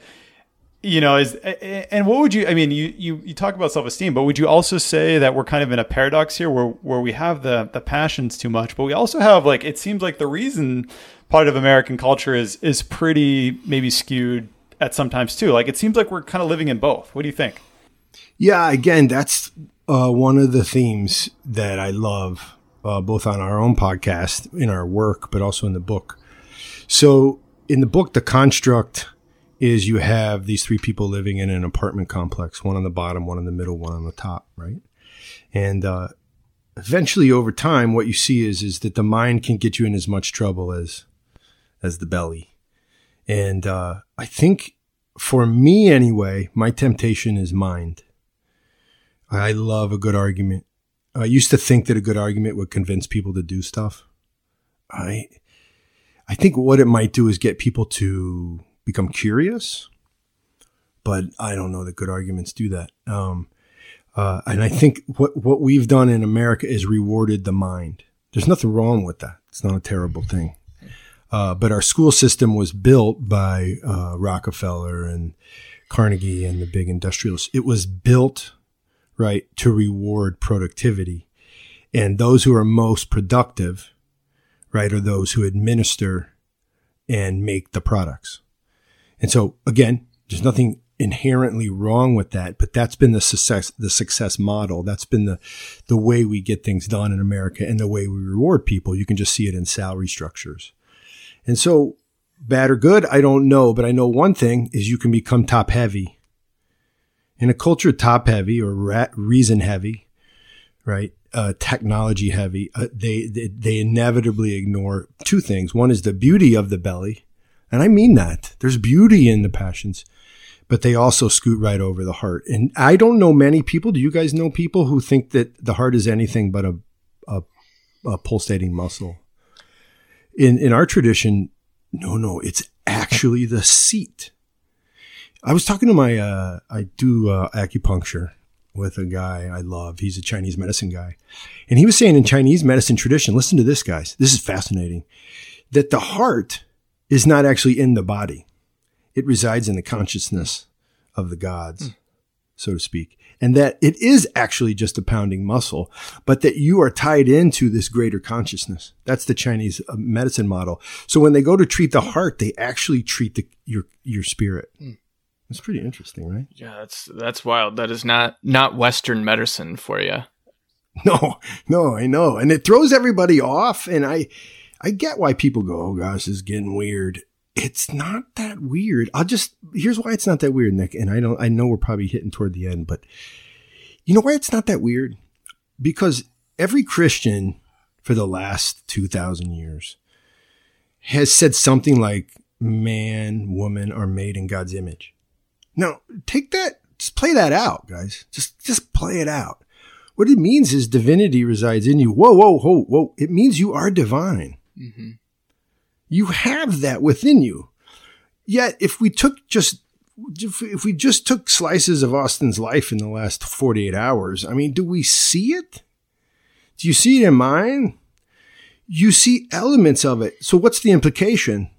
you know is and what would you i mean you you, you talk about self-esteem but would you also say that we're kind of in a paradox here where where we have the the passions too much but we also have like it seems like the reason part of american culture is is pretty maybe skewed at sometimes too. Like it seems like we're kind of living in both. What do you think? Yeah again that's uh, one of the themes that i love uh, both on our own podcast, in our work, but also in the book. So in the book, the construct is you have these three people living in an apartment complex, one on the bottom, one in the middle, one on the top, right? And uh, eventually, over time, what you see is is that the mind can get you in as much trouble as as the belly. And uh, I think for me, anyway, my temptation is mind. I love a good argument. I used to think that a good argument would convince people to do stuff. I, I think what it might do is get people to become curious, but I don't know that good arguments do that. Um, uh, and I think what, what we've done in America is rewarded the mind. There's nothing wrong with that. It's not a terrible thing. Uh, but our school system was built by uh, Rockefeller and Carnegie and the big industrialists. It was built right, to reward productivity. And those who are most productive, right, are those who administer and make the products. And so again, there's nothing inherently wrong with that, but that's been the success the success model. That's been the the way we get things done in America and the way we reward people. You can just see it in salary structures. And so bad or good, I don't know, but I know one thing is you can become top heavy. In a culture top heavy or reason heavy, right? Uh, technology heavy, uh, they, they they inevitably ignore two things. One is the beauty of the belly, and I mean that. There's beauty in the passions but they also scoot right over the heart. And I don't know many people. Do you guys know people who think that the heart is anything but a, a, a pulsating muscle? In, in our tradition, no, no, it's actually the seat. I was talking to my, uh, I do uh, acupuncture with a guy I love. He's a Chinese medicine guy. And he was saying in Chinese medicine tradition, listen to this, guys. This is fascinating that the heart is not actually in the body it resides in the consciousness of the gods, mm. so to speak. And that it is actually just a pounding muscle, but that you are tied into this greater consciousness. That's the Chinese uh, medicine model. So when they go to treat the heart, they actually treat the, your, your spirit. Mm. It's pretty interesting, right? Yeah, that's that's wild. That is not not Western medicine for you. [laughs] No, no, I know, and it throws everybody off. And I, I get why people go, "Oh gosh, this is getting weird." it's not that weird. I'll just here's why it's not that weird, Nick. And I don't I know we're probably hitting toward the end, but you know why it's not that weird? Because every Christian for the last two thousand years has said something like man, woman are made in God's image. Now, take that, just play that out, guys. Just just play it out. What it means is divinity resides in you. Whoa, whoa, whoa, whoa. It means you are divine. Mm-hmm. You have that within you. Yet, if we took just if we just took slices of Austin's life in the last 48 hours, I mean, do we see it? Do you see it in mine? You see elements of it. So what's the implication?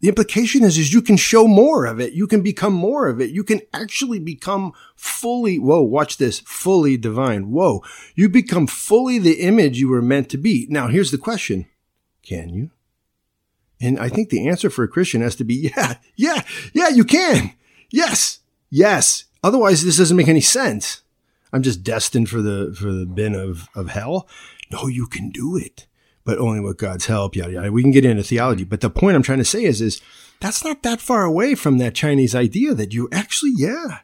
The implication is, is you can show more of it. You can become more of it. You can actually become fully, whoa, watch this, fully divine. Whoa, you become fully the image you were meant to be. Now, here's the question. Can you? And I think the answer for a Christian has to be, yeah, yeah, yeah, you can. Yes, yes. Otherwise, this doesn't make any sense. I'm just destined for the, for the bin of, of hell. No, you can do it, but only with God's help. Yada, yada. We can get into theology, but the point I'm trying to say is, is that's not that far away from that Chinese idea that you actually, yeah,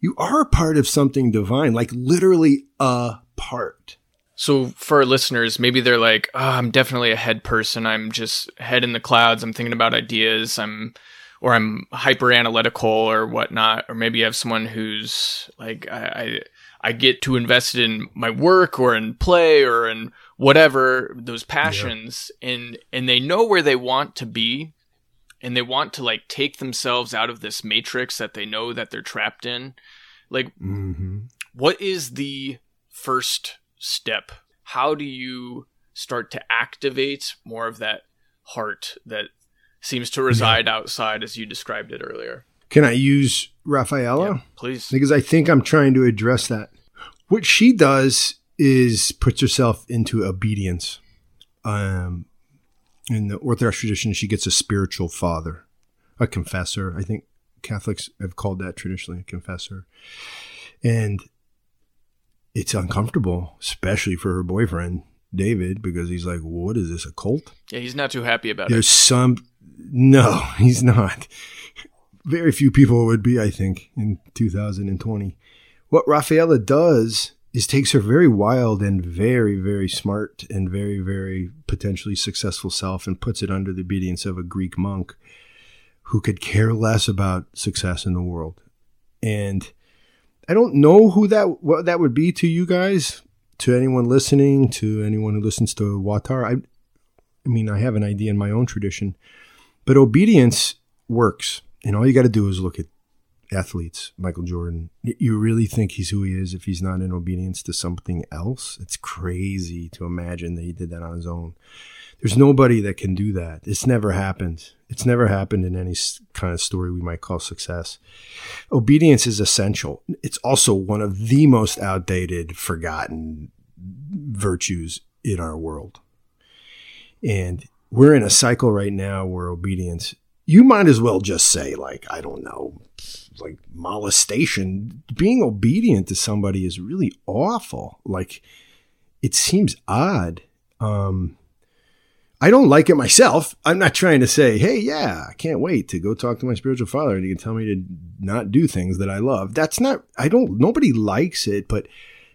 you are part of something divine, like literally a part. So for listeners, maybe they're like, oh, I'm definitely a head person. I'm just head in the clouds. I'm thinking about ideas. I'm, or I'm hyper analytical or whatnot. Or maybe you have someone who's like, I, I, I get too invested in my work or in play or in whatever those passions yeah. and, and they know where they want to be and they want to like take themselves out of this matrix that they know that they're trapped in. Like, mm-hmm. what is the first step? How do you start to activate more of that heart that seems to reside yeah. outside as you described it earlier? Can I use Rafaela? Yeah, please. Because I think I'm trying to address that. What she does is puts herself into obedience. Um, in the Orthodox tradition, she gets a spiritual father, a confessor. I think Catholics have called that traditionally a confessor. And it's uncomfortable, especially for her boyfriend David, because he's like, "What is this? A cult?" Yeah, he's not too happy about There's it. There's some. No, [laughs] he's not. Very few people would be, I think, in 2020. What Rafaela does is takes her very wild and very, very smart and very, very potentially successful self and puts it under the obedience of a Greek monk who could care less about success in the world. And I don't know who that what that would be to you guys, to anyone listening, to anyone who listens to WAWTAR. I, I mean, I have an idea in my own tradition, but obedience works, and all you got to do is look at athletes. Michael Jordan. You really think he's who he is if he's not in obedience to something else? It's crazy to imagine that he did that on his own. There's nobody that can do that. It's never happened. It's never happened in any kind of story we might call success. Obedience is essential. It's also one of the most outdated, forgotten virtues in our world. And we're in a cycle right now where obedience, you might as well just say, like, I don't know, like molestation. Being obedient to somebody is really awful. Like it seems odd. Um, I don't like it myself. I'm not trying to say, hey, yeah, I can't wait to go talk to my spiritual father and he can tell me to not do things that I love. That's not, I don't, nobody likes it, but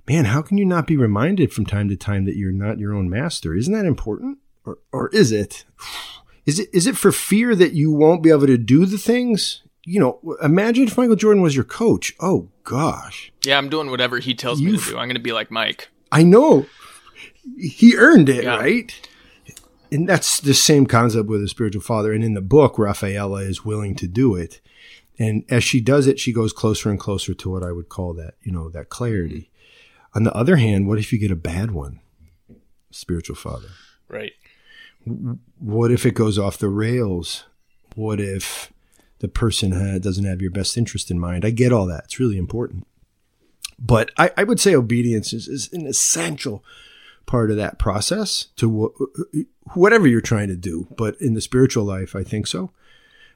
man, how can you not be reminded from time to time that you're not your own master? Isn't that important? Or, or is it? Is it, is it for fear that you won't be able to do the things? You know, imagine if Michael Jordan was your coach. Oh gosh. Yeah, I'm doing whatever he tells You've, me to do. I'm going to be like Mike. I know. He earned it, yeah. right? And that's the same concept with a spiritual father. And in the book, Rafaela is willing to do it. And as she does it, she goes closer and closer to what I would call that, you know, that clarity. On the other hand, what if you get a bad one? Spiritual father. Right. What if it goes off the rails? What if the person ha- doesn't have your best interest in mind? I get all that. It's really important. But I, I would say obedience is, is an essential part of that process to wh- whatever you're trying to do. But in the spiritual life, I think so.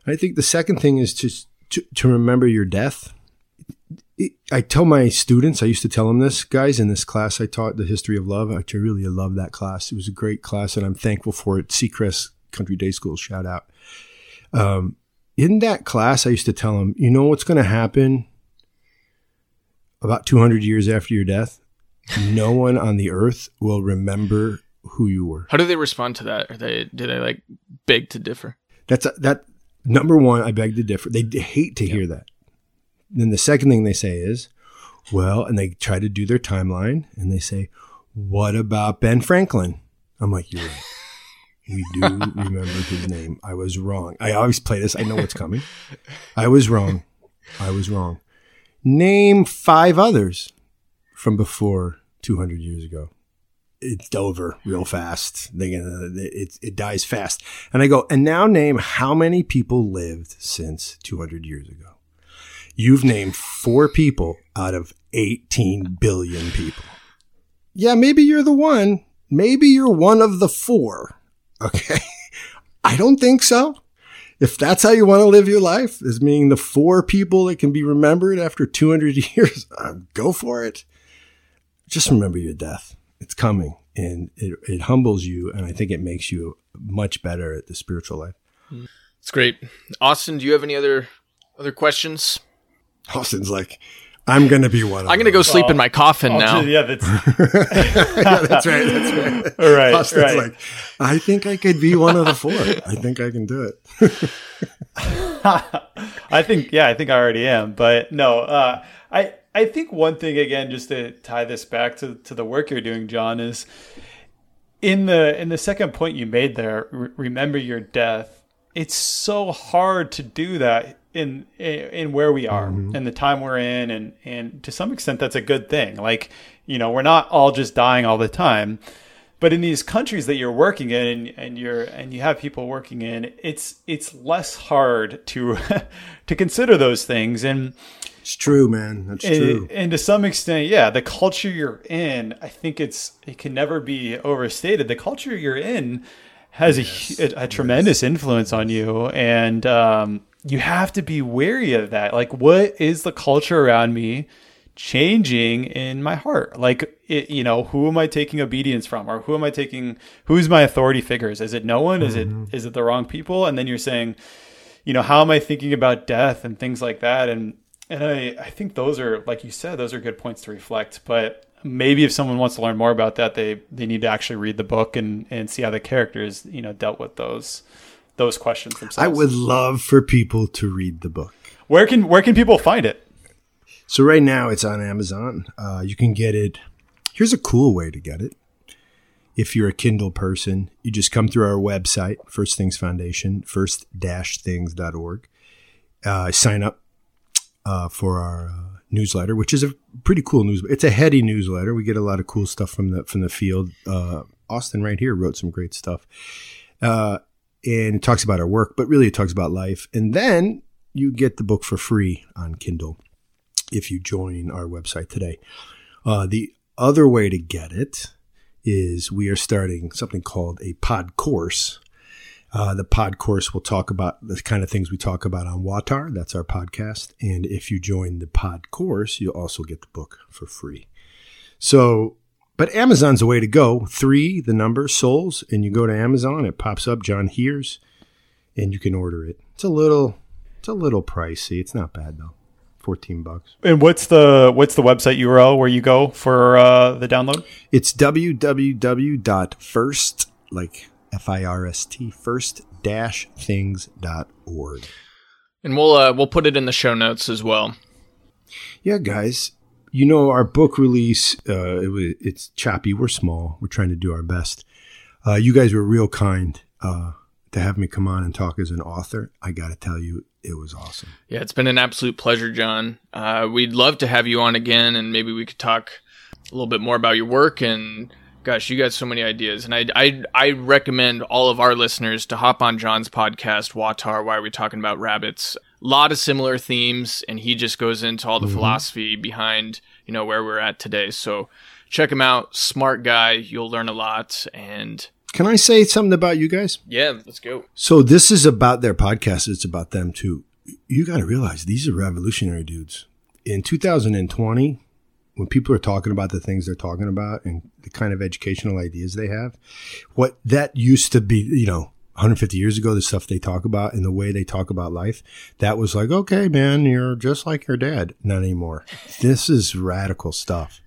I think the second thing is to, to, to remember your death. I tell my students, I used to tell them this, guys, in this class I taught the history of love. I really love that class. It was a great class, and I'm thankful for it. Seacrest Country Day School, shout out. Um, in that class, I used to tell them, you know what's going to happen about 200 years after your death? No one on the earth will remember who you were. How do they respond to that? Are they do they like beg to differ? That's a, that number one. I beg to differ. They hate to hear that. Then the second thing they say is, well, and they try to do their timeline and they say, what about Ben Franklin? I'm like, you're right. We do [laughs] remember his name. I was wrong. I always play this. I know what's coming. I was wrong. I was wrong. Name five others from before 200 years ago. It's over real fast. They, it, it dies fast. And I go, and now name how many people lived since 200 years ago. You've named four people out of 18 billion people. Yeah, maybe you're the one. Maybe you're one of the four. Okay. [laughs] I don't think so. If that's how you want to live your life, as being the four people that can be remembered after 200 [laughs] years, uh, go for it just remember your death. It's coming and it, it humbles you. And I think it makes you much better at the spiritual life. It's great. Austin, do you have any other, other questions? Austin's like, I'm going to be one of them. I'm going to go sleep oh, in my coffin oh, now. Yeah, that's... [laughs] yeah, that's right. That's right. [laughs] All right. Austin's right. like, I think I could be one of the four. I think I can do it. [laughs] I think, yeah, I think I already am. But no, uh, I, I think one thing again, just to tie this back to, to the work you're doing, John, is in the in the second point you made there. Re- remember your death. It's so hard to do that in in where we are mm-hmm. and the time we're in, and and to some extent that's a good thing. Like you know, we're not all just dying all the time, but in these countries that you're working in and, and you're and you have people working in, it's it's less hard to [laughs] to consider those things and it's true, man. That's and, true. And to some extent, yeah, the culture you're in, I think it's it can never be overstated. The culture you're in has yes. a, a, a, tremendous influence on you, and um, you have to be wary of that. Like, what is the culture around me? changing in my heart like it, you know who am i taking obedience from or who am i taking who's my authority figures is it no one is mm-hmm. it is it the wrong people and then you're saying you know how am i thinking about death and things like that and and I, I think those are, like you said, those are good points to reflect. But maybe if someone wants to learn more about that, they they need to actually read the book and and see how the characters, you know, dealt with those those questions themselves. I would love for people to read the book. Where can where can people find it? So right now it's on Amazon. Uh, you can get it. Here's a cool way to get it. If you're a Kindle person, you just come through our website, First Things Foundation, first-things.org. Uh, sign up uh, for our uh, newsletter, which is a pretty cool news. It's a heady newsletter. We get a lot of cool stuff from the from the field. Uh, Austin right here wrote some great stuff, uh, and it talks about our work, but really it talks about life. And then you get the book for free on Kindle if you join our website today. Uh, the other way to get it is we are starting something called a pod course. Uh, the pod course will talk about the kind of things we talk about on WAWTAR. That's our podcast. And if you join the pod course, you'll also get the book for free. So, but Amazon's the way to go. Three, the number, souls, and you go to Amazon, it pops up John Heers, and you can order it. It's a little, it's a little pricey. It's not bad though. 14 bucks. And what's the what's the website URL where you go for uh, the download? It's www.first like F I R S T first dash things.org. And we'll uh, we'll put it in the show notes as well. Yeah, guys, you know our book release uh, it it's choppy. We're small. We're trying to do our best. Uh, you guys were real kind uh, to have me come on and talk as an author. I got to tell you, it was awesome. Yeah, it's been an absolute pleasure, John. Uh, we'd love to have you on again, and maybe we could talk a little bit more about your work. And gosh, you got so many ideas, and I I I recommend all of our listeners to hop on John's podcast, WAWTAR. Why are we talking about rabbits? A lot of similar themes, and he just goes into all the mm-hmm. philosophy behind you know where we're at today. So check him out. Smart guy. You'll learn a lot, and can I say something about you guys? Yeah, let's go. So this is about their podcast. It's about them too. You got to realize these are revolutionary dudes. In 2020, when people are talking about the things they're talking about and the kind of educational ideas they have, what that used to be, you know, 150 years ago, the stuff they talk about and the way they talk about life, that was like, okay, man, you're just like your dad. Not anymore. This is radical stuff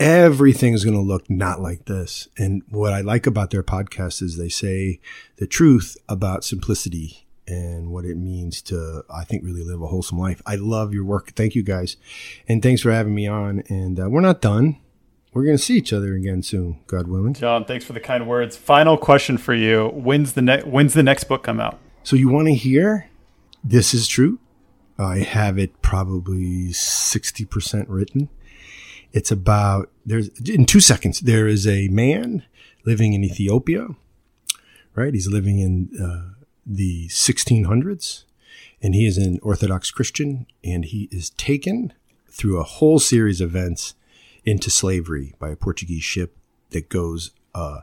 everything's going to look not like this. And what I like about their podcast is they say the truth about simplicity and what it means to, I think, really live a wholesome life. I love your work. Thank you guys. And thanks for having me on. And uh, we're not done. We're going to see each other again soon, God willing. John, thanks for the kind words. Final question for you. When's the, ne- when's the next book come out? So you want to hear? This is true. I have it probably 60% written. It's about there's in two seconds there is a man living in Ethiopia, right? He's living in uh, the 1600s, and he is an Orthodox Christian, and he is taken through a whole series of events into slavery by a Portuguese ship that goes uh,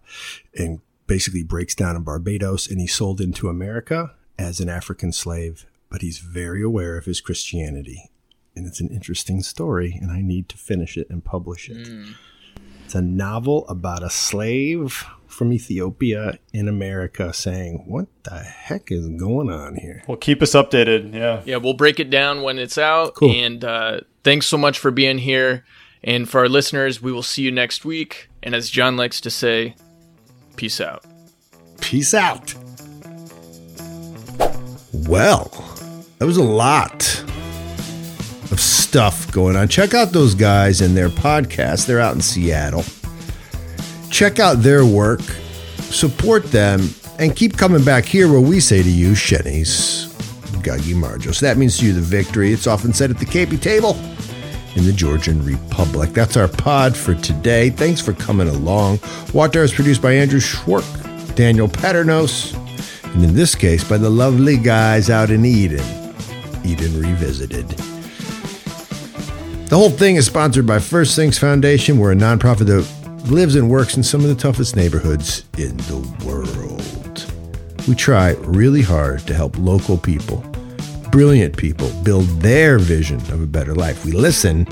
and basically breaks down in Barbados, and he's sold into America as an African slave. But he's very aware of his Christianity and it's an interesting story, and I need to finish it and publish it. Mm. It's a novel about a slave from Ethiopia in America saying, What the heck is going on here? Well, keep us updated. Yeah. Yeah, we'll break it down when it's out. Cool. And uh, thanks so much for being here. And for our listeners, we will see you next week. And as John likes to say, peace out. Peace out. Well, that was a lot of stuff going on. Check out those guys and their podcast. They're out in Seattle. Check out their work, support them, and keep coming back here where we say to you, Shenny's Gagi. So that means to you the victory. It's often said at the KP table in the Georgian Republic. That's our pod for today. Thanks for coming along. WAWTAR is produced by Andrew Schwark, Daniel Padrnos, and in this case by the lovely guys out in Eden. Eden Revisited. The whole thing is sponsored by First Things Foundation. We're a nonprofit that lives and works in some of the toughest neighborhoods in the world. We try really hard to help local people, brilliant people, build their vision of a better life. We listen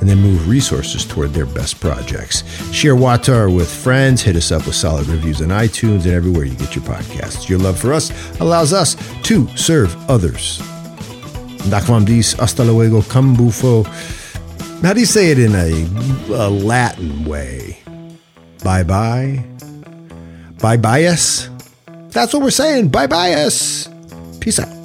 and then move resources toward their best projects. Share WAWTAR with friends. Hit us up with solid reviews on iTunes and everywhere you get your podcasts. Your love for us allows us to serve others. Dakvam dis, hasta luego, cambufo. How do you say it in a, a Latin way? Bye bye? Bye bias? That's what we're saying. Bye bye bias. Peace out.